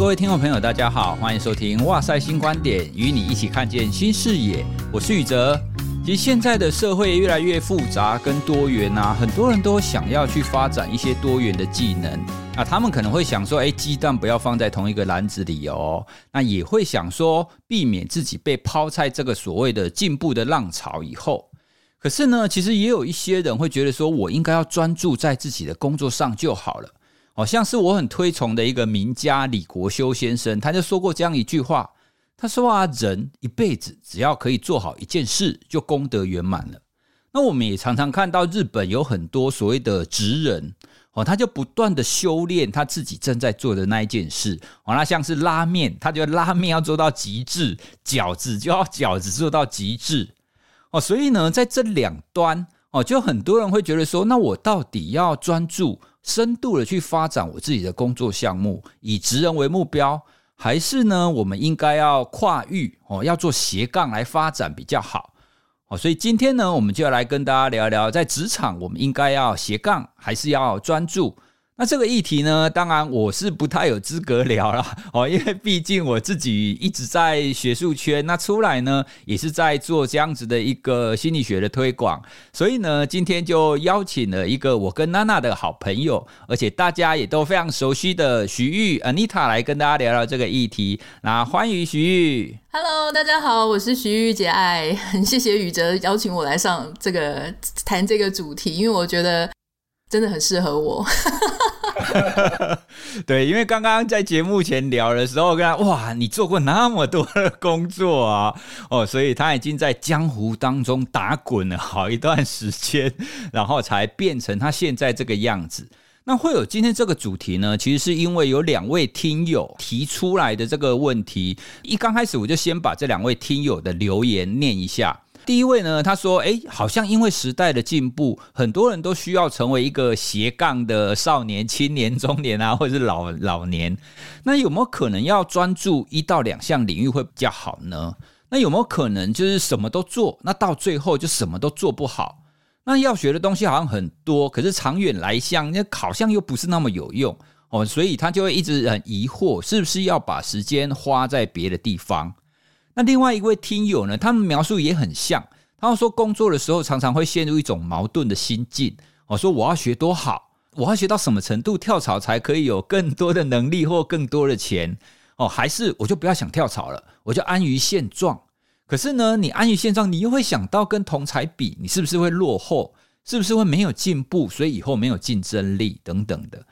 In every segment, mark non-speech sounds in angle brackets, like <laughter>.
各位听众朋友，大家好，欢迎收听哇塞新观点，与你一起看见新视野。我是宇哲。其实现在的社会越来越复杂跟多元啊，很多人都想要去发展一些多元的技能啊。他们可能会想说，哎，鸡蛋不要放在同一个篮子里哦。那也会想说，避免自己被抛在这个所谓的进步的浪潮以后。可是呢，其实也有一些人会觉得说，我应该要专注在自己的工作上就好了。好像是我很推崇的一个名家李国修先生，他就说过这样一句话。他说啊，人一辈子只要可以做好一件事，就功德圆满了。那我们也常常看到日本有很多所谓的职人，哦，他就不断的修炼他自己正在做的那一件事。哦，那像是拉面，他觉得拉面要做到极致；饺子就要饺子做到极致。哦，所以呢，在这两端，哦，就很多人会觉得说，那我到底要专注？深度的去发展我自己的工作项目，以职人为目标，还是呢？我们应该要跨域哦，要做斜杠来发展比较好哦。所以今天呢，我们就要来跟大家聊一聊，在职场我们应该要斜杠，还是要专注？那这个议题呢，当然我是不太有资格聊了 <laughs> 哦，因为毕竟我自己一直在学术圈，那出来呢也是在做这样子的一个心理学的推广，所以呢，今天就邀请了一个我跟娜娜的好朋友，而且大家也都非常熟悉的徐玉 Anita 来跟大家聊聊这个议题。那欢迎徐玉，Hello，大家好，我是徐玉姐爱，很谢谢宇哲邀请我来上这个谈这个主题，因为我觉得。真的很适合我，<laughs> 对，因为刚刚在节目前聊的时候，跟他哇，你做过那么多的工作啊，<laughs> 哦，所以他已经在江湖当中打滚了好一段时间，然后才变成他现在这个样子。<laughs> 那会有今天这个主题呢，其实是因为有两位听友提出来的这个问题。一刚开始我就先把这两位听友的留言念一下。第一位呢，他说：“诶，好像因为时代的进步，很多人都需要成为一个斜杠的少年、青年、中年啊，或者是老老年。那有没有可能要专注一到两项领域会比较好呢？那有没有可能就是什么都做，那到最后就什么都做不好？那要学的东西好像很多，可是长远来讲，那好像又不是那么有用哦，所以他就会一直很疑惑，是不是要把时间花在别的地方？”那另外一位听友呢，他们描述也很像。他们说工作的时候常常会陷入一种矛盾的心境。我说我要学多好，我要学到什么程度跳槽才可以有更多的能力或更多的钱？哦，还是我就不要想跳槽了，我就安于现状。可是呢，你安于现状，你又会想到跟同才比，你是不是会落后？是不是会没有进步？所以以后没有竞争力等等的。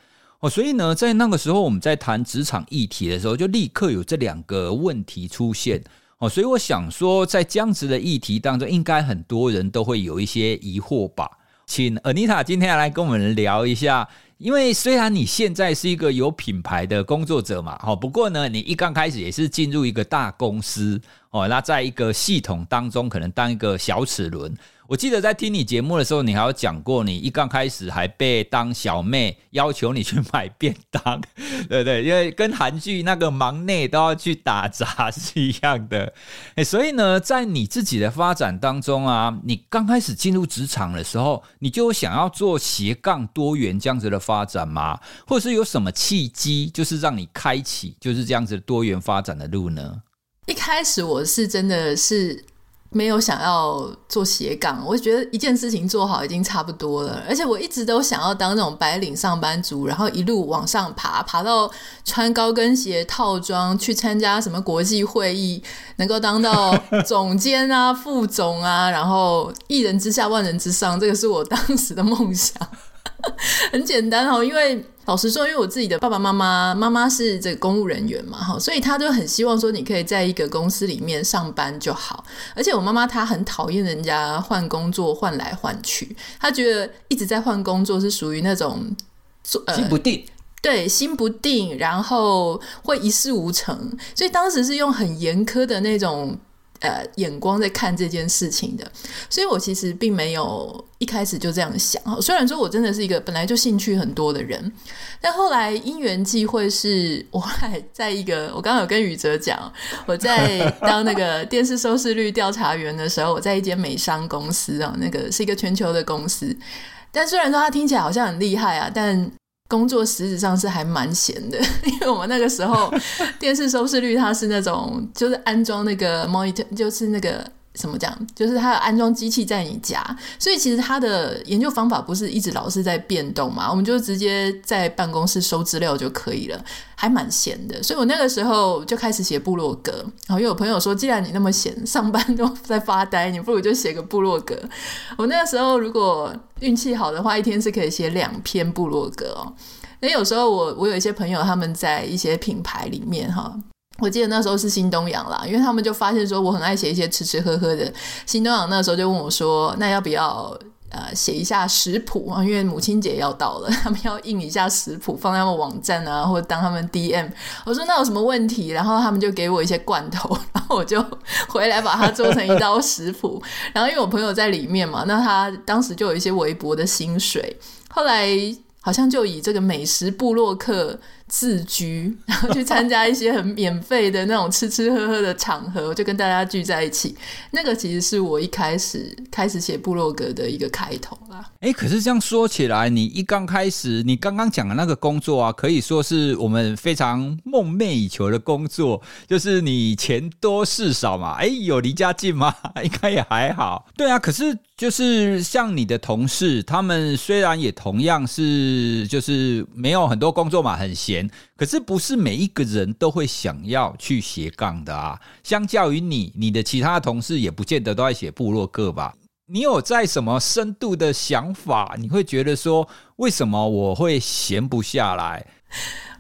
哦，所以呢，在那个时候我们在谈职场议题的时候，就立刻有这两个问题出现。哦，所以我想说，在这样子的议题当中，应该很多人都会有一些疑惑吧。请 Anita 今天来跟我们聊一下，因为虽然你现在是一个有品牌的工作者嘛，哦，不过呢，你一刚开始也是进入一个大公司，哦，那在一个系统当中，可能当一个小齿轮。我记得在听你节目的时候，你还有讲过，你一刚开始还被当小妹要求你去买便当，对不对？因为跟韩剧那个忙内都要去打杂 <laughs> 是一样的。诶，所以呢，在你自己的发展当中啊，你刚开始进入职场的时候，你就想要做斜杠多元这样子的发展吗？或者是有什么契机，就是让你开启就是这样子多元发展的路呢？一开始我是真的是。没有想要做斜杠，我觉得一件事情做好已经差不多了。而且我一直都想要当那种白领上班族，然后一路往上爬，爬到穿高跟鞋套装去参加什么国际会议，能够当到总监啊、副总啊，<laughs> 然后一人之下万人之上，这个是我当时的梦想。<laughs> 很简单哦，因为。老实说，因为我自己的爸爸妈妈，妈妈是这个公务人员嘛，哈，所以他就很希望说，你可以在一个公司里面上班就好。而且我妈妈她很讨厌人家换工作换来换去，她觉得一直在换工作是属于那种心不定，呃，对，心不定，然后会一事无成。所以当时是用很严苛的那种。呃，眼光在看这件事情的，所以我其实并没有一开始就这样想。虽然说我真的是一个本来就兴趣很多的人，但后来因缘际会，是我还在一个，<laughs> 我刚刚有跟宇哲讲，我在当那个电视收视率调查员的时候，我在一间美商公司啊，那个是一个全球的公司。但虽然说它听起来好像很厉害啊，但工作实质上是还蛮闲的，<laughs> 因为我们那个时候 <laughs> 电视收视率它是那种就是安装那个 monitor，就是那个。怎么讲？就是它有安装机器在你家，所以其实它的研究方法不是一直老是在变动嘛，我们就直接在办公室收资料就可以了，还蛮闲的。所以我那个时候就开始写部落格，然后又有朋友说，既然你那么闲，上班都在发呆，你不如就写个部落格。我那个时候如果运气好的话，一天是可以写两篇部落格哦。那有时候我我有一些朋友他们在一些品牌里面哈。我记得那时候是新东阳啦，因为他们就发现说我很爱写一些吃吃喝喝的。新东阳那时候就问我说：“那要不要呃写一下食谱啊？因为母亲节要到了，他们要印一下食谱放在他们网站啊，或者当他们 DM。”我说：“那有什么问题？”然后他们就给我一些罐头，<laughs> 然后我就回来把它做成一道食谱。然后因为我朋友在里面嘛，那他当时就有一些微薄的薪水。后来好像就以这个美食部落客。自居，<laughs> 然后去参加一些很免费的那种吃吃喝喝的场合，就跟大家聚在一起。那个其实是我一开始开始写部落格的一个开头啦。哎，可是这样说起来，你一刚开始，你刚刚讲的那个工作啊，可以说是我们非常梦寐以求的工作，就是你钱多事少嘛。哎，有离家近吗？<laughs> 应该也还好。对啊，可是就是像你的同事，他们虽然也同样是就是没有很多工作嘛，很闲。可是不是每一个人都会想要去斜杠的啊。相较于你，你的其他同事也不见得都在写部落格吧？你有在什么深度的想法？你会觉得说，为什么我会闲不下来？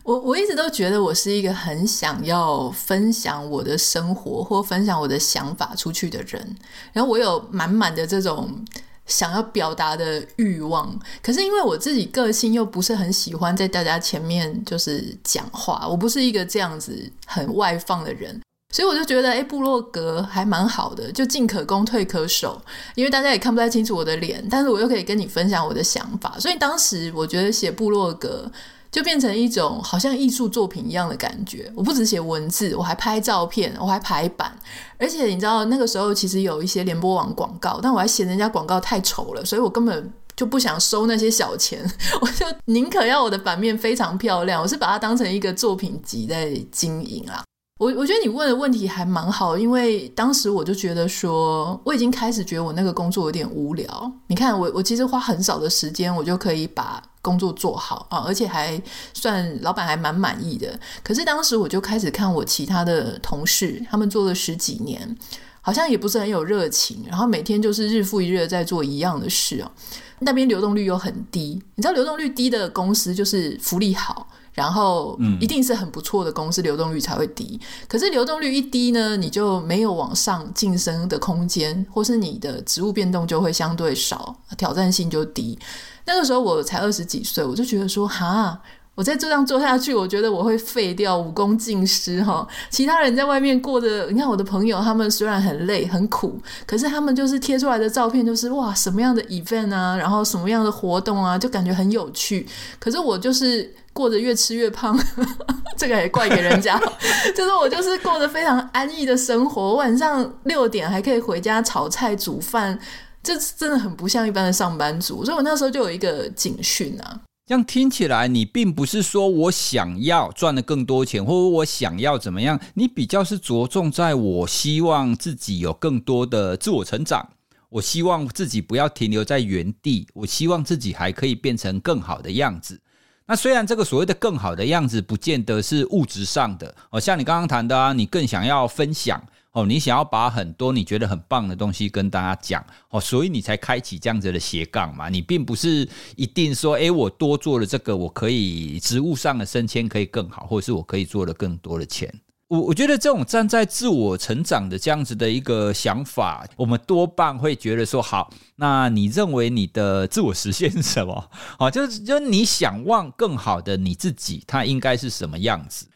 我我一直都觉得我是一个很想要分享我的生活或分享我的想法出去的人，然后我有满满的这种。想要表达的欲望，可是因为我自己个性又不是很喜欢在大家前面就是讲话，我不是一个这样子很外放的人，所以我就觉得，诶，部落格还蛮好的，就进可攻退可守，因为大家也看不太清楚我的脸，但是我又可以跟你分享我的想法，所以当时我觉得写部落格。就变成一种好像艺术作品一样的感觉。我不止写文字，我还拍照片，我还排版。而且你知道那个时候其实有一些联播网广告，但我还嫌人家广告太丑了，所以我根本就不想收那些小钱。<laughs> 我就宁可要我的版面非常漂亮，我是把它当成一个作品集在经营啊。我我觉得你问的问题还蛮好，因为当时我就觉得说，我已经开始觉得我那个工作有点无聊。你看，我我其实花很少的时间，我就可以把工作做好啊，而且还算老板还蛮满意的。可是当时我就开始看我其他的同事，他们做了十几年，好像也不是很有热情，然后每天就是日复一日的在做一样的事哦。那边流动率又很低，你知道流动率低的公司就是福利好。然后，一定是很不错的公司，流动率才会低。可是流动率一低呢，你就没有往上晋升的空间，或是你的职务变动就会相对少，挑战性就低。那个时候我才二十几岁，我就觉得说，哈，我再这样做下去，我觉得我会废掉，武功尽失哈。其他人在外面过的，你看我的朋友，他们虽然很累很苦，可是他们就是贴出来的照片，就是哇，什么样的 event 啊，然后什么样的活动啊，就感觉很有趣。可是我就是。过得越吃越胖，<laughs> 这个也怪给人家。<laughs> 就是我就是过得非常安逸的生活，晚上六点还可以回家炒菜煮饭，这真的很不像一般的上班族。所以我那时候就有一个警讯啊。这样听起来，你并不是说我想要赚得更多钱，或者我想要怎么样，你比较是着重在我希望自己有更多的自我成长，我希望自己不要停留在原地，我希望自己还可以变成更好的样子。那虽然这个所谓的更好的样子，不见得是物质上的哦，像你刚刚谈的啊，你更想要分享哦，你想要把很多你觉得很棒的东西跟大家讲哦，所以你才开启这样子的斜杠嘛。你并不是一定说，诶，我多做了这个，我可以职务上的升迁可以更好，或者是我可以做了更多的钱。我我觉得这种站在自我成长的这样子的一个想法，我们多半会觉得说，好，那你认为你的自我实现是什么？<laughs> 好，就是就是你想望更好的你自己，它应该是什么样子？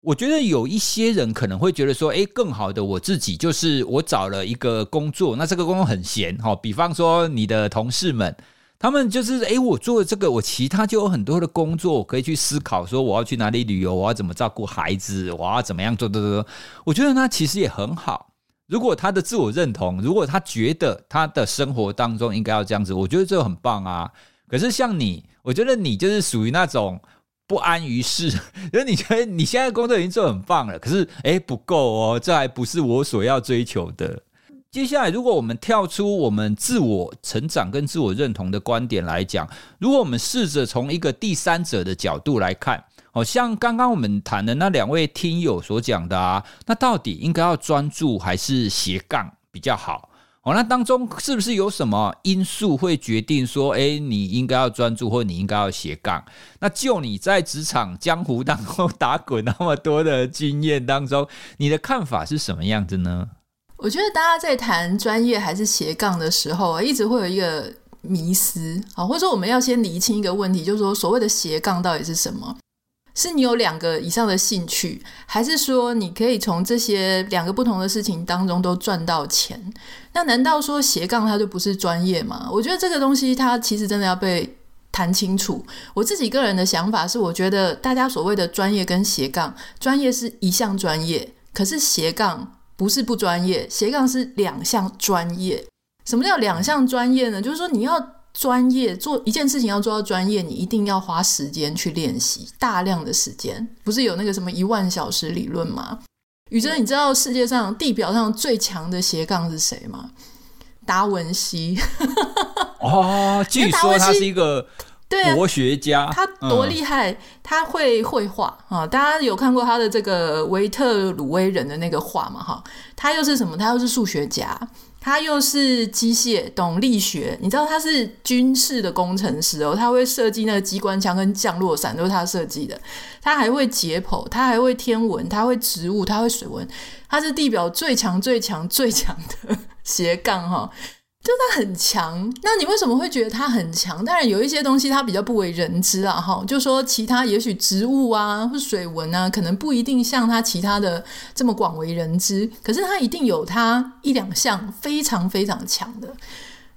我觉得有一些人可能会觉得说，诶，更好的我自己就是我找了一个工作，那这个工作很闲，哈，比方说你的同事们。他们就是诶，我做这个，我其他就有很多的工作可以去思考，说我要去哪里旅游，我要怎么照顾孩子，我要怎么样做做做。我觉得那其实也很好。如果他的自我认同，如果他觉得他的生活当中应该要这样子，我觉得这个很棒啊。可是像你，我觉得你就是属于那种不安于室，因 <laughs> 为你觉得你现在工作已经做很棒了，可是诶不够哦，这还不是我所要追求的。接下来，如果我们跳出我们自我成长跟自我认同的观点来讲，如果我们试着从一个第三者的角度来看，好像刚刚我们谈的那两位听友所讲的啊，那到底应该要专注还是斜杠比较好？哦，那当中是不是有什么因素会决定说，诶，你应该要专注，或你应该要斜杠？那就你在职场江湖当中 <laughs> 打滚那么多的经验当中，你的看法是什么样子呢？我觉得大家在谈专业还是斜杠的时候啊，一直会有一个迷思啊，或者说我们要先厘清一个问题，就是说所谓的斜杠到底是什么？是你有两个以上的兴趣，还是说你可以从这些两个不同的事情当中都赚到钱？那难道说斜杠它就不是专业吗？我觉得这个东西它其实真的要被谈清楚。我自己个人的想法是，我觉得大家所谓的专业跟斜杠，专业是一项专业，可是斜杠。不是不专业，斜杠是两项专业。什么叫两项专业呢？就是说你要专业做一件事情，要做到专业，你一定要花时间去练习，大量的时间。不是有那个什么一万小时理论吗？宇哲，你知道世界上地表上最强的斜杠是谁吗？达文西。哦，<laughs> 据说他是一个。对啊，国学家他多厉害，嗯，他会绘画啊！大家有看过他的这个维特鲁威人的那个画吗？哈，他又是什么？他又是数学家，他又是机械，懂力学。你知道他是军事的工程师哦，他会设计那个机关枪跟降落伞都是他设计的。他还会解剖，他还会天文，他会植物，他会水文，他是地表最强、最强、最强的 <laughs> 斜杠哈。就他很强，那你为什么会觉得他很强？当然有一些东西他比较不为人知啊，哈，就说其他也许植物啊或水文啊，可能不一定像他其他的这么广为人知，可是他一定有他一两项非常非常强的。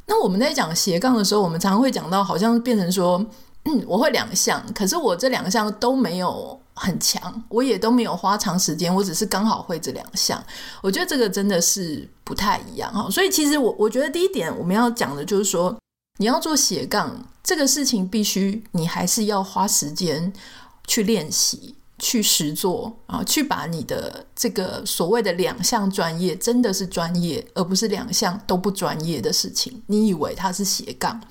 那我们在讲斜杠的时候，我们常常会讲到，好像变成说，嗯，我会两项，可是我这两项都没有。很强，我也都没有花长时间，我只是刚好会这两项。我觉得这个真的是不太一样哈。所以其实我我觉得第一点我们要讲的就是说，你要做斜杠这个事情，必须你还是要花时间去练习、去实做啊，去把你的这个所谓的两项专业真的是专业，而不是两项都不专业的事情。你以为它是斜杠？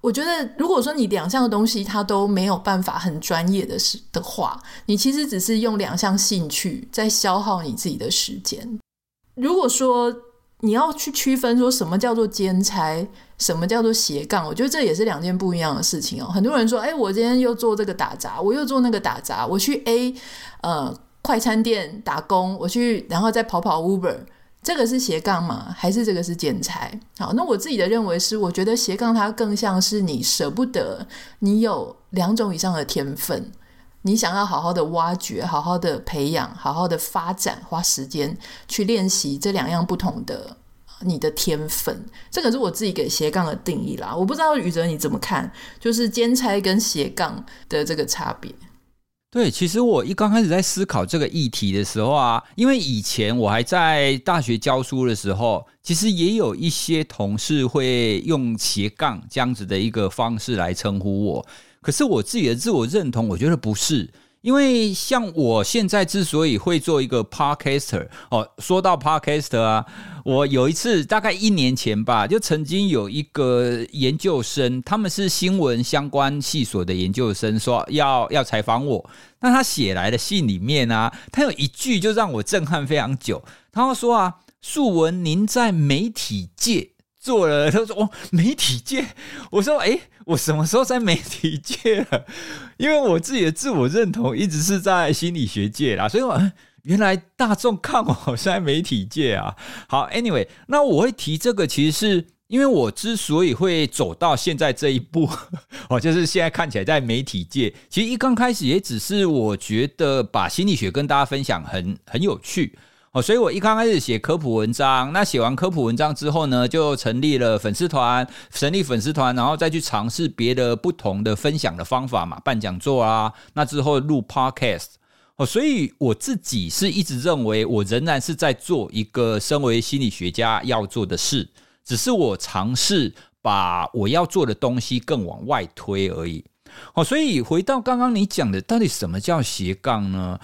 我觉得，如果说你两项的东西它都没有办法很专业的是的话，你其实只是用两项兴趣在消耗你自己的时间。如果说你要去区分说什么叫做兼差，什么叫做斜杠，我觉得这也是两件不一样的事情哦。很多人说，哎，我今天又做这个打杂，我又做那个打杂，我去 A 呃快餐店打工，我去然后再跑跑 Uber。这个是斜杠吗？还是这个是剪裁？好，那我自己的认为是，我觉得斜杠它更像是你舍不得，你有两种以上的天分，你想要好好的挖掘、好好的培养、好好的发展，花时间去练习这两样不同的你的天分。这个是我自己给斜杠的定义啦。我不知道宇哲你怎么看，就是剪裁跟斜杠的这个差别。对，其实我一刚开始在思考这个议题的时候啊，因为以前我还在大学教书的时候，其实也有一些同事会用斜杠这样子的一个方式来称呼我，可是我自己的自我认同，我觉得不是。因为像我现在之所以会做一个 podcaster 哦，说到 podcaster 啊，我有一次大概一年前吧，就曾经有一个研究生，他们是新闻相关系所的研究生，说要要采访我。那他写来的信里面啊，他有一句就让我震撼非常久。他说啊，素文您在媒体界。做了，他说：“哦，媒体界。”我说：“诶，我什么时候在媒体界了？因为我自己的自我认同一直是在心理学界啦，所以我原来大众看我是在媒体界啊。好，Anyway，那我会提这个，其实是因为我之所以会走到现在这一步，<laughs> 哦，就是现在看起来在媒体界，其实一刚开始也只是我觉得把心理学跟大家分享很很有趣。”哦，所以我一刚开始写科普文章，那写完科普文章之后呢，就成立了粉丝团，成立粉丝团，然后再去尝试别的不同的分享的方法嘛，办讲座啊，那之后录 podcast。哦，所以我自己是一直认为，我仍然是在做一个身为心理学家要做的事，只是我尝试把我要做的东西更往外推而已。哦，所以回到刚刚你讲的，到底什么叫斜杠呢？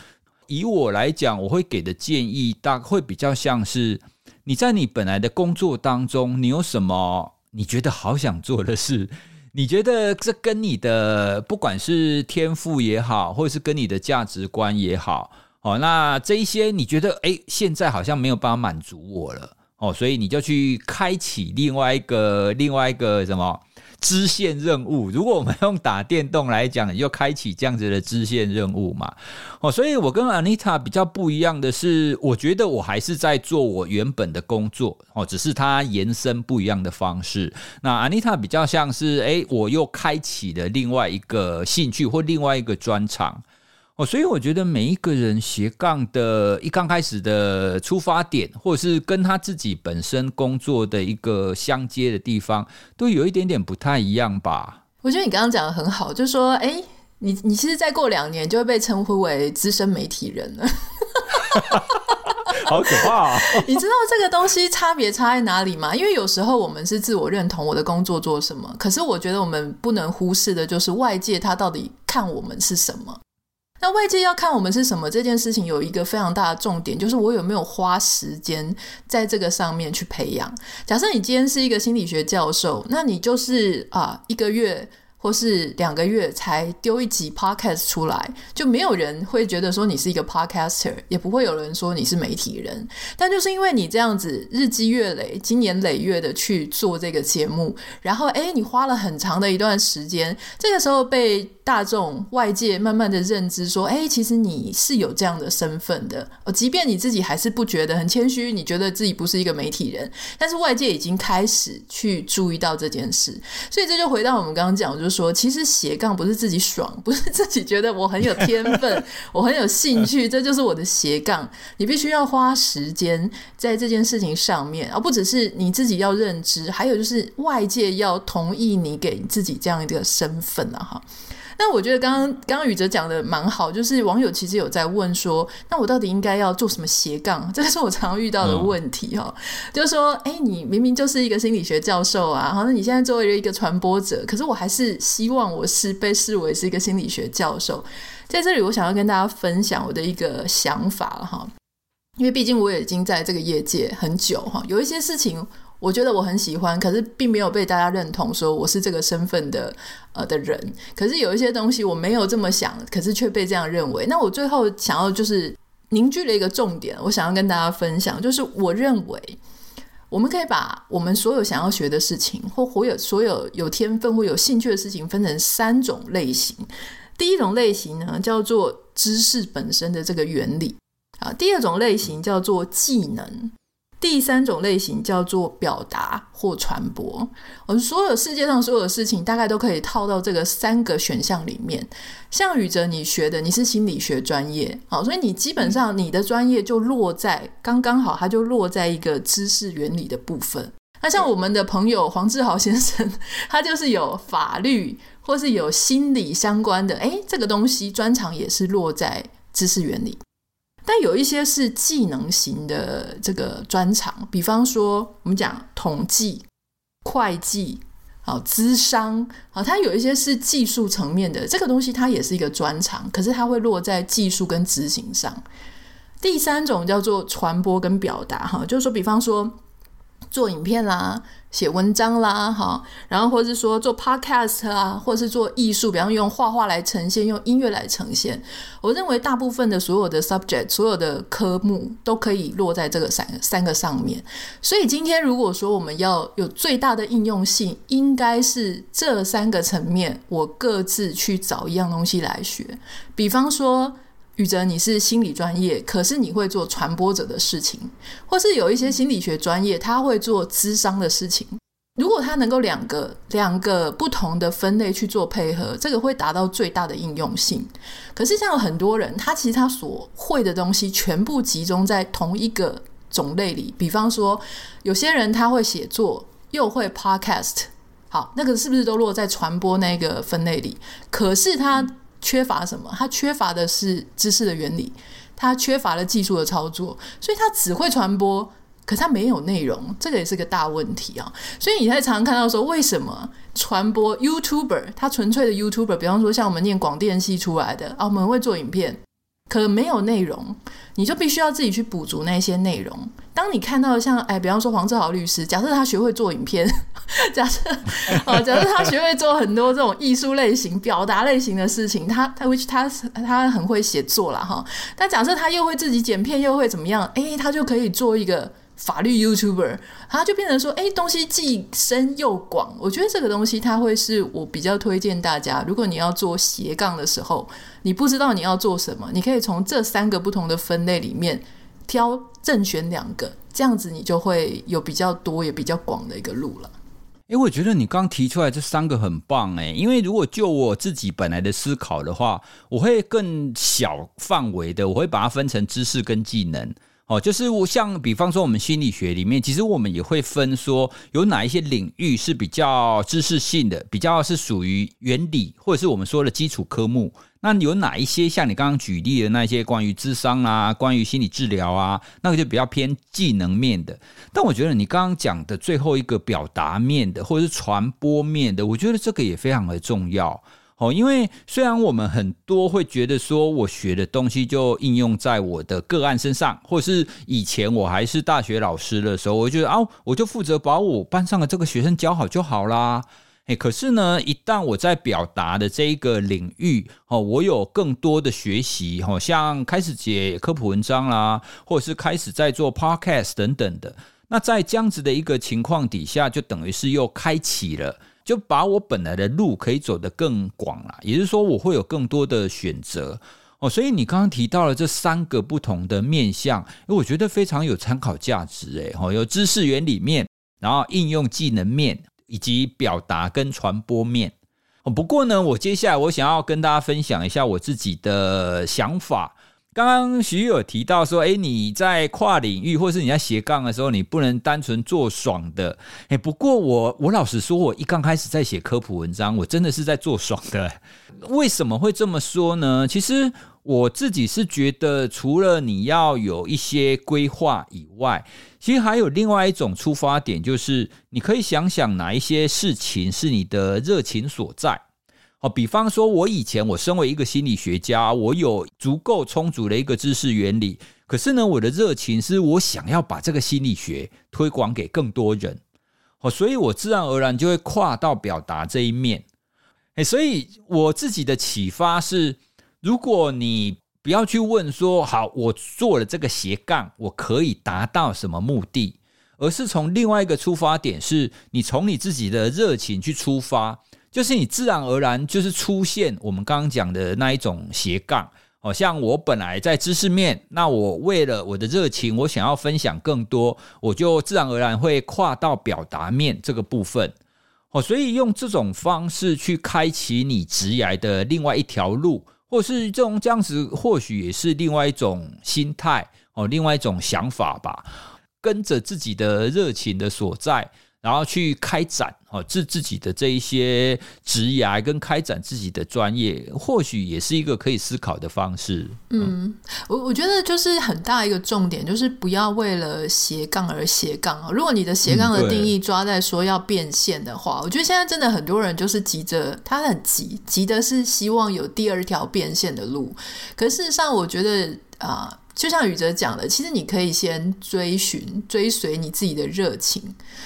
以我来讲，我会给的建议大会比较像是你在你本来的工作当中，你有什么你觉得好想做的事？你觉得这跟你的不管是天赋也好，或者是跟你的价值观也好，哦，那这一些你觉得诶，现在好像没有办法满足我了，哦，所以你就去开启另外一个另外一个什么？支线任务，如果我们用打电动来讲，你就开启这样子的支线任务嘛。哦，所以我跟 Anita 比较不一样的是，我觉得我还是在做我原本的工作，哦，只是它延伸不一样的方式。那 Anita 比较像是，诶，我又开启了另外一个兴趣或另外一个专长。哦，所以我觉得每一个人斜杠的一刚开始的出发点，或者是跟他自己本身工作的一个相接的地方，都有一点点不太一样吧。我觉得你刚刚讲的很好，就是说，哎，你你其实再过两年就会被称呼为资深媒体人了，<laughs> 好可怕啊！你知道这个东西差别差在哪里吗？因为有时候我们是自我认同我的工作做什么，可是我觉得我们不能忽视的就是外界他到底看我们是什么。那外界要看我们是什么这件事情，有一个非常大的重点，就是我有没有花时间在这个上面去培养。假设你今天是一个心理学教授，那你就是啊一个月。或是两个月才丢一集 podcast 出来，就没有人会觉得说你是一个 podcaster，也不会有人说你是媒体人。但就是因为你这样子日积月累、经年累月的去做这个节目，然后诶，你花了很长的一段时间，这个时候被大众外界慢慢的认知说，诶，其实你是有这样的身份的。哦，即便你自己还是不觉得很谦虚，你觉得自己不是一个媒体人，但是外界已经开始去注意到这件事。所以这就回到我们刚刚讲，就是。说其实斜杠不是自己爽，不是自己觉得我很有天分，我很有兴趣，这就是我的斜杠。你必须要花时间在这件事情上面，而不只是你自己要认知，还有就是外界要同意你给自己这样一个身份啊！哈。那我觉得刚刚刚刚宇哲讲的蛮好，就是网友其实有在问说，那我到底应该要做什么斜杠？<laughs> 这个是我常遇到的问题哈，就是说，哎，你明明就是一个心理学教授啊，好，那你现在作为一个传播者，可是我还是希望我是被视为是一个心理学教授。在这里，我想要跟大家分享我的一个想法哈，因为毕竟我已经在这个业界很久哈，有一些事情。我觉得我很喜欢，可是并没有被大家认同，说我是这个身份的呃的人。可是有一些东西我没有这么想，可是却被这样认为。那我最后想要就是凝聚了一个重点，我想要跟大家分享，就是我认为我们可以把我们所有想要学的事情，或或有所有有天分或有兴趣的事情，分成三种类型。第一种类型呢，叫做知识本身的这个原理啊；第二种类型叫做技能。第三种类型叫做表达或传播。我们所有世界上所有的事情，大概都可以套到这个三个选项里面。像宇哲，你学的你是心理学专业，好，所以你基本上你的专业就落在刚刚好，它就落在一个知识原理的部分。那像我们的朋友黄志豪先生，<laughs> 他就是有法律或是有心理相关的，诶，这个东西专长也是落在知识原理。但有一些是技能型的这个专长，比方说我们讲统计、会计、好咨商，好，它有一些是技术层面的这个东西，它也是一个专长，可是它会落在技术跟执行上。第三种叫做传播跟表达，哈，就是说，比方说做影片啦。写文章啦，哈，然后或者是说做 podcast 啊，或者是做艺术，比方用画画来呈现，用音乐来呈现。我认为大部分的所有的 subject，所有的科目都可以落在这个三三个上面。所以今天如果说我们要有最大的应用性，应该是这三个层面，我各自去找一样东西来学。比方说。宇哲，你是心理专业，可是你会做传播者的事情，或是有一些心理学专业，他会做咨商的事情。如果他能够两个两个不同的分类去做配合，这个会达到最大的应用性。可是像有很多人，他其实他所会的东西全部集中在同一个种类里。比方说，有些人他会写作，又会 podcast，好，那个是不是都落在传播那个分类里？可是他。缺乏什么？他缺乏的是知识的原理，他缺乏了技术的操作，所以他只会传播，可是它没有内容，这个也是个大问题啊。所以你在常常看到说，为什么传播 YouTuber，他纯粹的 YouTuber，比方说像我们念广电系出来的啊，我们会做影片。可没有内容，你就必须要自己去补足那些内容。当你看到像哎，比方说黄志豪律师，假设他学会做影片，<laughs> 假设哦，假设他学会做很多这种艺术类型、表达类型的事情，他他，which 他他很会写作啦哈。但假设他又会自己剪片，又会怎么样？哎，他就可以做一个。法律 YouTuber，他就变成说，哎，东西既深又广。我觉得这个东西，它会是我比较推荐大家，如果你要做斜杠的时候，你不知道你要做什么，你可以从这三个不同的分类里面挑正选两个，这样子你就会有比较多也比较广的一个路了。哎，我觉得你刚提出来这三个很棒哎，因为如果就我自己本来的思考的话，我会更小范围的，我会把它分成知识跟技能。哦，就是我像比方说，我们心理学里面，其实我们也会分说，有哪一些领域是比较知识性的，比较是属于原理，或者是我们说的基础科目。那有哪一些像你刚刚举例的那些关于智商啊，关于心理治疗啊，那个就比较偏技能面的。但我觉得你刚刚讲的最后一个表达面的，或者是传播面的，我觉得这个也非常的重要。哦，因为虽然我们很多会觉得说，我学的东西就应用在我的个案身上，或是以前我还是大学老师的时候，我就觉得啊，我就负责把我班上的这个学生教好就好啦。诶，可是呢，一旦我在表达的这一个领域，哦，我有更多的学习，哦，像开始写科普文章啦，或者是开始在做 podcast 等等的，那在这样子的一个情况底下，就等于是又开启了。就把我本来的路可以走得更广了，也就是说我会有更多的选择哦。所以你刚刚提到了这三个不同的面向，我觉得非常有参考价值诶。哦，有知识原理面，然后应用技能面，以及表达跟传播面。不过呢，我接下来我想要跟大家分享一下我自己的想法。刚刚徐有提到说，哎，你在跨领域或是你在斜杠的时候，你不能单纯做爽的。哎，不过我我老实说，我一刚开始在写科普文章，我真的是在做爽的。为什么会这么说呢？其实我自己是觉得，除了你要有一些规划以外，其实还有另外一种出发点，就是你可以想想哪一些事情是你的热情所在。比方说，我以前我身为一个心理学家，我有足够充足的一个知识原理，可是呢，我的热情是我想要把这个心理学推广给更多人，好，所以我自然而然就会跨到表达这一面。诶，所以我自己的启发是，如果你不要去问说，好，我做了这个斜杠，我可以达到什么目的，而是从另外一个出发点，是你从你自己的热情去出发。就是你自然而然就是出现我们刚刚讲的那一种斜杠，好像我本来在知识面，那我为了我的热情，我想要分享更多，我就自然而然会跨到表达面这个部分，哦，所以用这种方式去开启你职涯的另外一条路，或是这种这样子，或许也是另外一种心态哦，另外一种想法吧，跟着自己的热情的所在。然后去开展哦自自己的这一些职涯跟开展自己的专业，或许也是一个可以思考的方式。嗯，我我觉得就是很大一个重点，就是不要为了斜杠而斜杠。如果你的斜杠的定义抓在说要变现的话，我觉得现在真的很多人就是急着，他很急，急的是希望有第二条变现的路。可事实上，我觉得啊。呃就像宇哲讲的，其实你可以先追寻、追随你自己的热情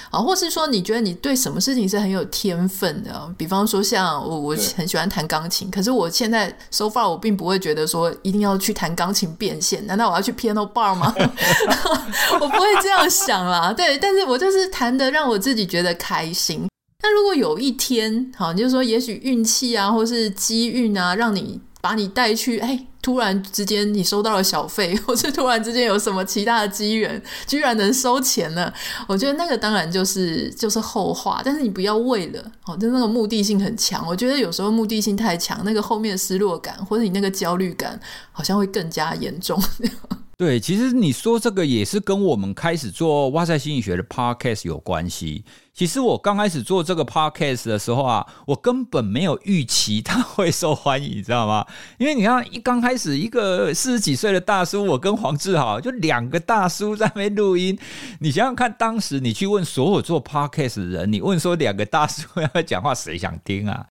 啊，或是说你觉得你对什么事情是很有天分的，比方说像我，我很喜欢弹钢琴，可是我现在 so far 我并不会觉得说一定要去弹钢琴变现，难道我要去 piano bar 吗？<laughs> 我不会这样想啦，<laughs> 对，但是我就是弹的让我自己觉得开心。那如果有一天，好，你就说也许运气啊，或是机运啊，让你把你带去，哎。突然之间，你收到了小费，<laughs> 或是突然之间有什么其他的机缘，居然能收钱了，我觉得那个当然就是就是后话。但是你不要为了哦，就那个目的性很强。我觉得有时候目的性太强，那个后面的失落感或者你那个焦虑感，好像会更加严重。<laughs> 对，其实你说这个也是跟我们开始做哇塞心理学的 podcast 有关系。其实我刚开始做这个 podcast 的时候啊，我根本没有预期它会受欢迎，你知道吗？因为你看，一刚开开始一个四十几岁的大叔，我跟黄志豪就两个大叔在那边录音。你想想看，当时你去问所有做 podcast 的人，你问说两个大叔要讲话，谁想听啊？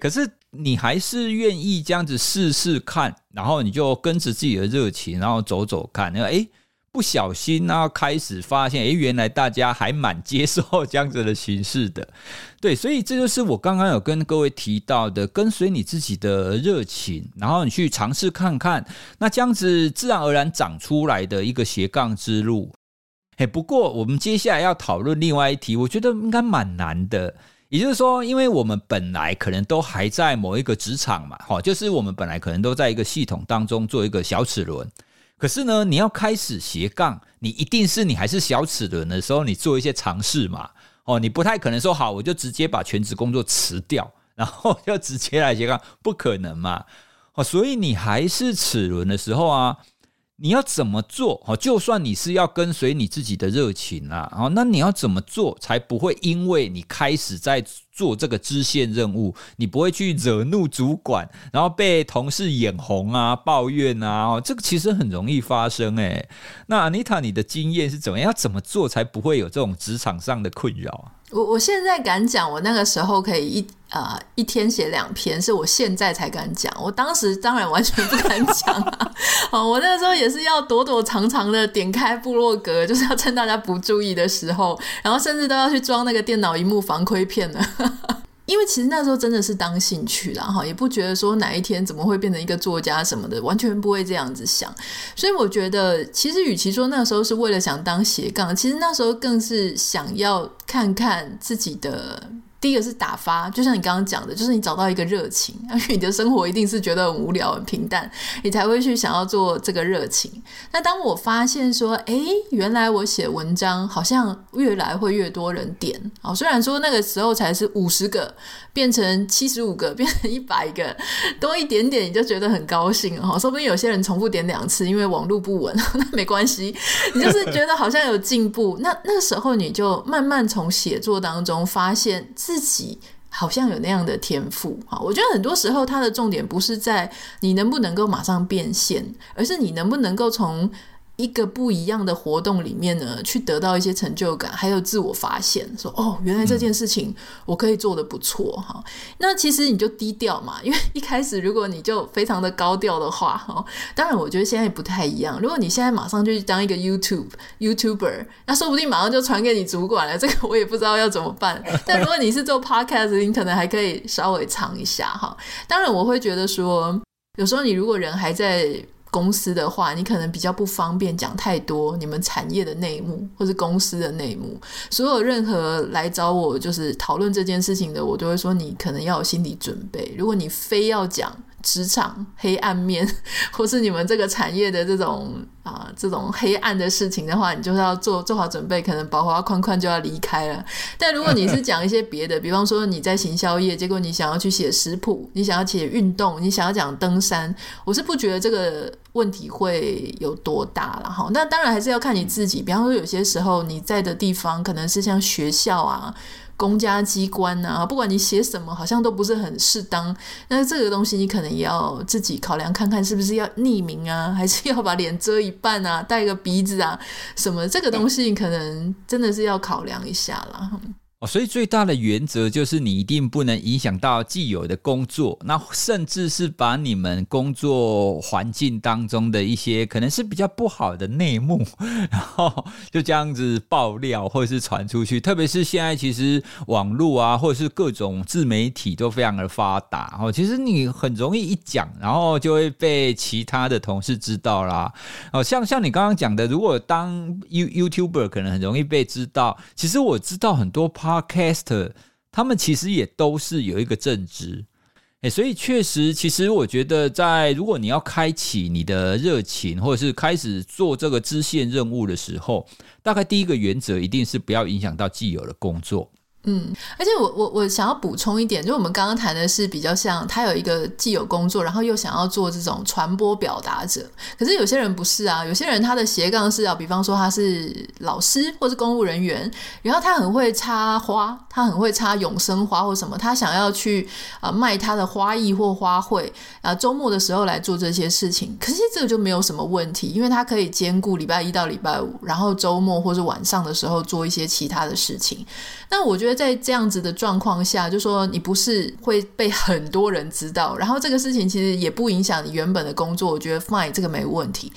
可是你还是愿意这样子试试看，然后你就跟着自己的热情，然后走走看。那个哎，不小心呢，开始发现，哎，原来大家还蛮接受这样子的形式的。对，所以这就是我刚刚有跟各位提到的，跟随你自己的热情，然后你去尝试看看，那这样子自然而然长出来的一个斜杠之路。哎，不过我们接下来要讨论另外一题，我觉得应该蛮难的。也就是说，因为我们本来可能都还在某一个职场嘛，哈，就是我们本来可能都在一个系统当中做一个小齿轮。可是呢，你要开始斜杠，你一定是你还是小齿轮的时候，你做一些尝试嘛，哦，你不太可能说好，我就直接把全职工作辞掉，然后就直接来斜杠，不可能嘛，哦，所以你还是齿轮的时候啊。你要怎么做？哦，就算你是要跟随你自己的热情啊，哦，那你要怎么做才不会因为你开始在做这个支线任务，你不会去惹怒主管，然后被同事眼红啊、抱怨啊？哦，这个其实很容易发生诶。那 Anita，你的经验是怎么样？要怎么做才不会有这种职场上的困扰啊？我我现在敢讲，我那个时候可以一啊、呃、一天写两篇，是我现在才敢讲。我当时当然完全不敢讲啊！<laughs> 哦，我那个时候也是要躲躲藏藏的点开部落格，就是要趁大家不注意的时候，然后甚至都要去装那个电脑荧幕防窥片呢。因为其实那时候真的是当兴趣啦，哈，也不觉得说哪一天怎么会变成一个作家什么的，完全不会这样子想。所以我觉得，其实与其说那时候是为了想当斜杠，其实那时候更是想要看看自己的。第一个是打发，就像你刚刚讲的，就是你找到一个热情，<laughs> 因为你的生活一定是觉得很无聊、很平淡，你才会去想要做这个热情。那当我发现说，哎，原来我写文章好像越来会越多人点，哦，虽然说那个时候才是五十个，变成七十五个，<laughs> 变成一百个，多一点点你就觉得很高兴哦。说不定有些人重复点两次，因为网络不稳，<laughs> 那没关系，你就是觉得好像有进步。那那个时候你就慢慢从写作当中发现。自己好像有那样的天赋啊，我觉得很多时候它的重点不是在你能不能够马上变现，而是你能不能够从。一个不一样的活动里面呢，去得到一些成就感，还有自我发现，说哦，原来这件事情我可以做的不错哈、嗯。那其实你就低调嘛，因为一开始如果你就非常的高调的话，哈，当然我觉得现在不太一样。如果你现在马上就去当一个 YouTube YouTuber，那说不定马上就传给你主管了，这个我也不知道要怎么办。<laughs> 但如果你是做 Podcast，你可能还可以稍微藏一下哈。当然我会觉得说，有时候你如果人还在。公司的话，你可能比较不方便讲太多你们产业的内幕或是公司的内幕。所有任何来找我就是讨论这件事情的，我都会说你可能要有心理准备。如果你非要讲。职场黑暗面，或是你们这个产业的这种啊、呃、这种黑暗的事情的话，你就是要做做好准备，可能包袱宽宽就要离开了。但如果你是 <laughs> 讲一些别的，比方说你在行销业，结果你想要去写食谱，你想要写运动，你想要讲登山，我是不觉得这个问题会有多大了哈。那当然还是要看你自己，比方说有些时候你在的地方可能是像学校啊。公家机关啊，不管你写什么，好像都不是很适当。那这个东西你可能也要自己考量，看看是不是要匿名啊，<laughs> 还是要把脸遮一半啊，带个鼻子啊，什么这个东西可能真的是要考量一下啦。哦，所以最大的原则就是你一定不能影响到既有的工作，那甚至是把你们工作环境当中的一些可能是比较不好的内幕，然后就这样子爆料或者是传出去。特别是现在其实网络啊，或者是各种自媒体都非常的发达，哦，其实你很容易一讲，然后就会被其他的同事知道啦。哦，像像你刚刚讲的，如果当 You YouTuber 可能很容易被知道，其实我知道很多 Podcaster 他们其实也都是有一个正职，诶，所以确实，其实我觉得，在如果你要开启你的热情，或者是开始做这个支线任务的时候，大概第一个原则一定是不要影响到既有的工作。嗯，而且我我我想要补充一点，就我们刚刚谈的是比较像他有一个既有工作，然后又想要做这种传播表达者。可是有些人不是啊，有些人他的斜杠是啊，比方说他是老师或是公务人员，然后他很会插花，他很会插永生花或什么，他想要去啊、卖他的花艺或花卉啊，周末的时候来做这些事情。可是这个就没有什么问题，因为他可以兼顾礼拜一到礼拜五，然后周末或是晚上的时候做一些其他的事情。那我觉得在这样子的状况下，就说你不是会被很多人知道，然后这个事情其实也不影响你原本的工作，我觉得 fine，这个没问题。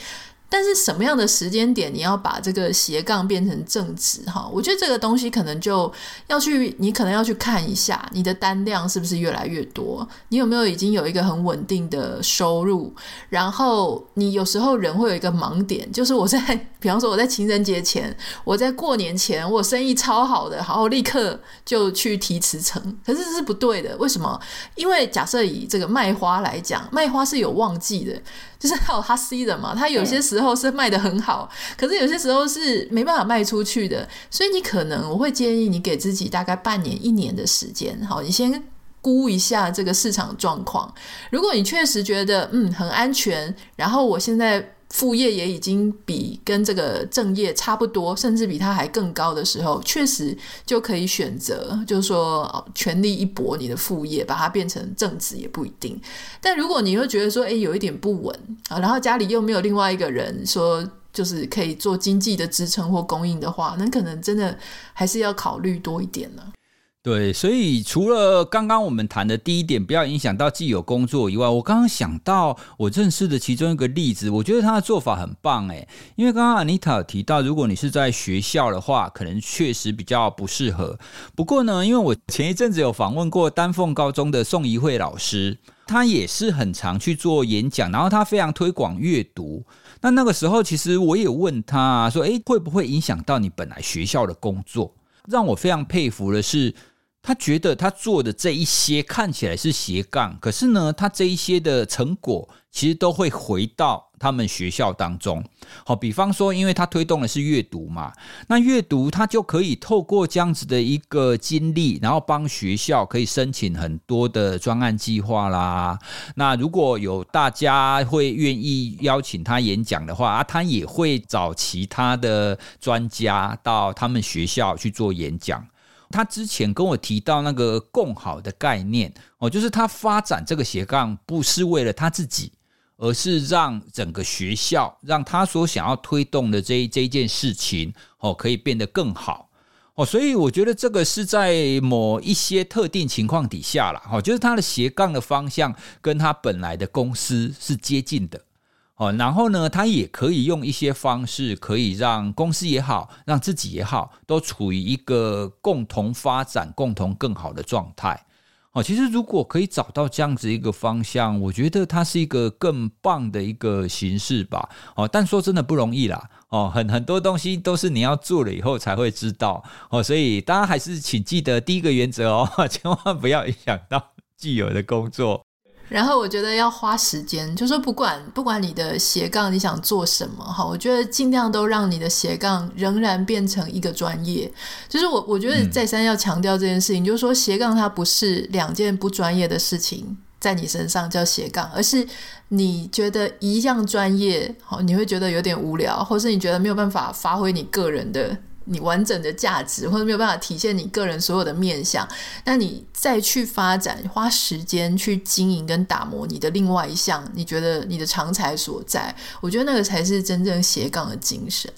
但是什么样的时间点你要把这个斜杠变成正职哈？我觉得这个东西可能就要去，你可能要去看一下你的单量是不是越来越多，你有没有已经有一个很稳定的收入？然后你有时候人会有一个盲点，就是我在，比方说我在情人节前，我在过年前，我生意超好的，好，我立刻就去提辞呈，可是这是不对的。为什么？因为假设以这个卖花来讲，卖花是有旺季的。就是还有他 C 的嘛，他有些时候是卖的很好，可是有些时候是没办法卖出去的，所以你可能我会建议你给自己大概半年、一年的时间，好，你先估一下这个市场状况。如果你确实觉得嗯很安全，然后我现在。副业也已经比跟这个正业差不多，甚至比它还更高的时候，确实就可以选择，就是说全力一搏你的副业，把它变成正职也不一定。但如果你会觉得说，诶，有一点不稳啊，然后家里又没有另外一个人说，就是可以做经济的支撑或供应的话，那可能真的还是要考虑多一点了。对，所以除了刚刚我们谈的第一点，不要影响到既有工作以外，我刚刚想到我认识的其中一个例子，我觉得他的做法很棒诶，因为刚刚 Anita 有提到，如果你是在学校的话，可能确实比较不适合。不过呢，因为我前一阵子有访问过丹凤高中的宋怡慧老师，他也是很常去做演讲，然后他非常推广阅读。那那个时候，其实我也问他说：“诶，会不会影响到你本来学校的工作？”让我非常佩服的是。他觉得他做的这一些看起来是斜杠，可是呢，他这一些的成果其实都会回到他们学校当中。好，比方说，因为他推动的是阅读嘛，那阅读他就可以透过这样子的一个经历，然后帮学校可以申请很多的专案计划啦。那如果有大家会愿意邀请他演讲的话啊，他也会找其他的专家到他们学校去做演讲。他之前跟我提到那个共好的概念哦，就是他发展这个斜杠不是为了他自己，而是让整个学校，让他所想要推动的这这一件事情哦，可以变得更好哦。所以我觉得这个是在某一些特定情况底下了哈，就是他的斜杠的方向跟他本来的公司是接近的。哦，然后呢，他也可以用一些方式，可以让公司也好，让自己也好，都处于一个共同发展、共同更好的状态。哦，其实如果可以找到这样子一个方向，我觉得它是一个更棒的一个形式吧。哦，但说真的不容易啦。哦，很很多东西都是你要做了以后才会知道。哦，所以大家还是请记得第一个原则哦，<laughs> 千万不要影响到既有的工作。然后我觉得要花时间，就说不管不管你的斜杠你想做什么哈，我觉得尽量都让你的斜杠仍然变成一个专业。就是我我觉得再三要强调这件事情，嗯、就是说斜杠它不是两件不专业的事情在你身上叫斜杠，而是你觉得一样专业好，你会觉得有点无聊，或是你觉得没有办法发挥你个人的。你完整的价值，或者没有办法体现你个人所有的面向，那你再去发展，花时间去经营跟打磨你的另外一项，你觉得你的长才所在，我觉得那个才是真正斜杠的精神。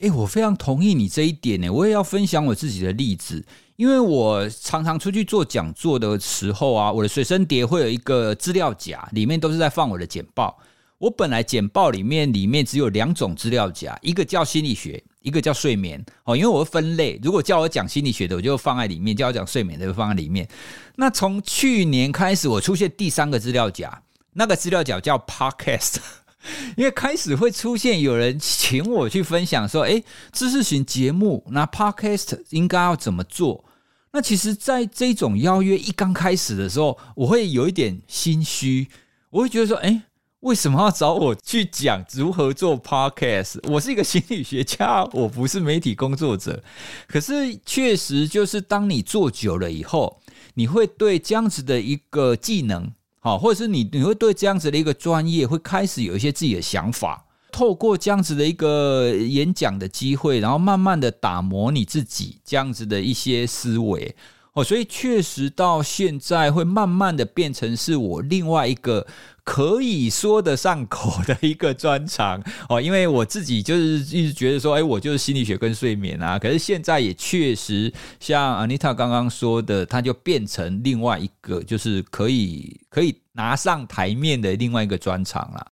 诶，我非常同意你这一点呢，我也要分享我自己的例子，因为我常常出去做讲座的时候啊，我的随身碟会有一个资料夹，里面都是在放我的简报。我本来简报里面里面只有两种资料夹，一个叫心理学。一个叫睡眠哦，因为我会分类，如果叫我讲心理学的，我就放在里面；叫我讲睡眠的，就放在里面。那从去年开始，我出现第三个资料夹，那个资料夹叫 Podcast，<laughs> 因为开始会出现有人请我去分享说，诶，知识型节目，那 Podcast 应该要怎么做？那其实，在这种邀约一刚开始的时候，我会有一点心虚，我会觉得说，诶。为什么要找我去讲如何做 podcast？<laughs> 我是一个心理学家，<laughs> 我不是媒体工作者。可是确实就是当你做久了以后，你会对这样子的一个技能，好，或者是你你会对这样子的一个专业，会开始有一些自己的想法。透过这样子的一个演讲的机会，然后慢慢的打磨你自己这样子的一些思维。哦，所以确实到现在会慢慢的变成是我另外一个可以说得上口的一个专长哦，因为我自己就是一直觉得说，哎，我就是心理学跟睡眠啊，可是现在也确实像 Anita 刚刚说的，它就变成另外一个就是可以可以拿上台面的另外一个专长了。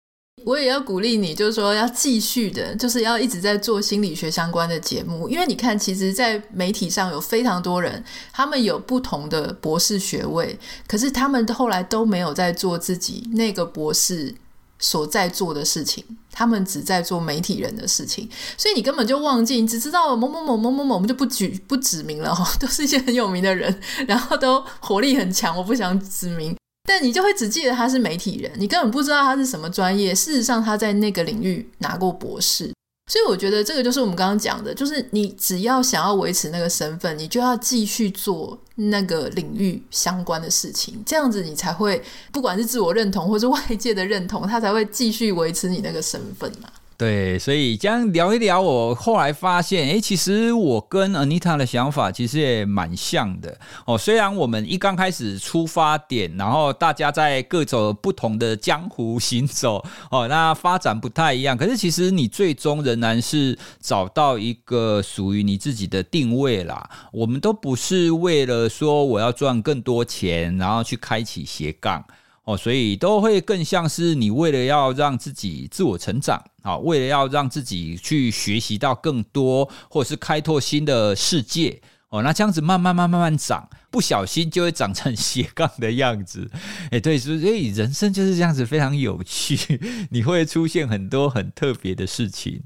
我也要鼓励你，就是说要继续的，就是要一直在做心理学相关的节目，因为你看，其实，在媒体上有非常多人，他们有不同的博士学位，可是他们后来都没有在做自己那个博士所在做的事情，他们只在做媒体人的事情，所以你根本就忘记，你只知道某某某某某某，我们就不举不指名了哈，都是一些很有名的人，然后都活力很强，我不想指名。但你就会只记得他是媒体人，你根本不知道他是什么专业。事实上，他在那个领域拿过博士，所以我觉得这个就是我们刚刚讲的，就是你只要想要维持那个身份，你就要继续做那个领域相关的事情，这样子你才会不管是自我认同或是外界的认同，他才会继续维持你那个身份啊。对，所以这样聊一聊，我后来发现，哎，其实我跟 Anita 的想法其实也蛮像的哦。虽然我们一刚开始出发点，然后大家在各种不同的江湖行走哦，那发展不太一样，可是其实你最终仍然是找到一个属于你自己的定位啦。我们都不是为了说我要赚更多钱，然后去开启斜杠。哦，所以都会更像是你为了要让自己自我成长啊，为了要让自己去学习到更多，或者是开拓新的世界哦，那这样子慢慢慢慢慢长，不小心就会长成 <laughs> 斜杠的样子。哎，对，所以人生就是这样子，非常有趣，<laughs> 你会出现很多很特别的事情。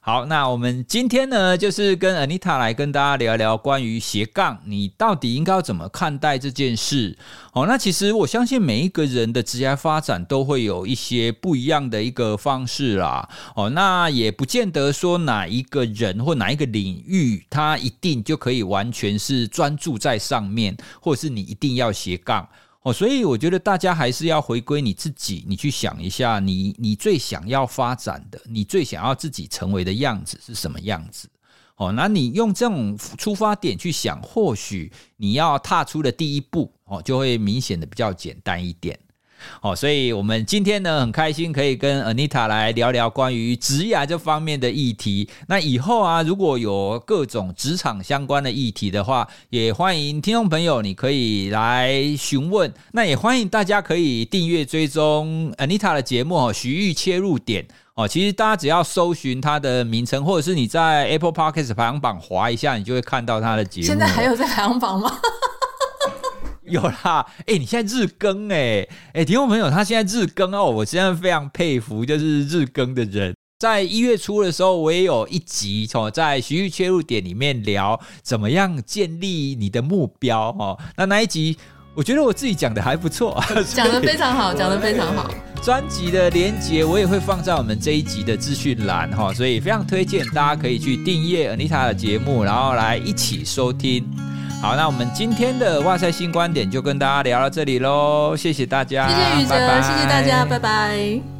好，那我们今天呢，就是跟 Anita 来跟大家聊聊关于斜杠，你到底应该要怎么看待这件事？哦，那其实我相信每一个人的职业发展都会有一些不一样的一个方式啦。哦，那也不见得说哪一个人或哪一个领域，他一定就可以完全是专注在上面，或者是你一定要斜杠。哦，所以我觉得大家还是要回归你自己，你去想一下你，你你最想要发展的，你最想要自己成为的样子是什么样子？哦，那你用这种出发点去想，或许你要踏出的第一步，哦，就会明显的比较简单一点。哦，所以我们今天呢，很开心可以跟 Anita 来聊聊关于职涯这方面的议题。那以后啊，如果有各种职场相关的议题的话，也欢迎听众朋友你可以来询问。那也欢迎大家可以订阅追踪 Anita 的节目哦，徐玉切入点哦。其实大家只要搜寻它的名称，或者是你在 Apple Podcast 排行榜滑一下，你就会看到它的节目。现在还有在排行榜吗？<laughs> 有啦，哎、欸，你现在日更哎、欸，哎、欸，听众朋友，他现在日更哦，我现在非常佩服，就是日更的人。在一月初的时候，我也有一集从在徐玉切入点里面聊怎么样建立你的目标哦。那那一集，我觉得我自己讲的还不错，<laughs> 讲的非常好，讲的非常好。专辑的连接我也会放在我们这一集的资讯栏哈，所以非常推荐大家可以去订阅 Anita 的节目，然后来一起收听。好，那我们今天的哇塞新观点就跟大家聊到这里喽，谢谢大家，谢谢宇哲，拜拜谢谢大家，拜拜。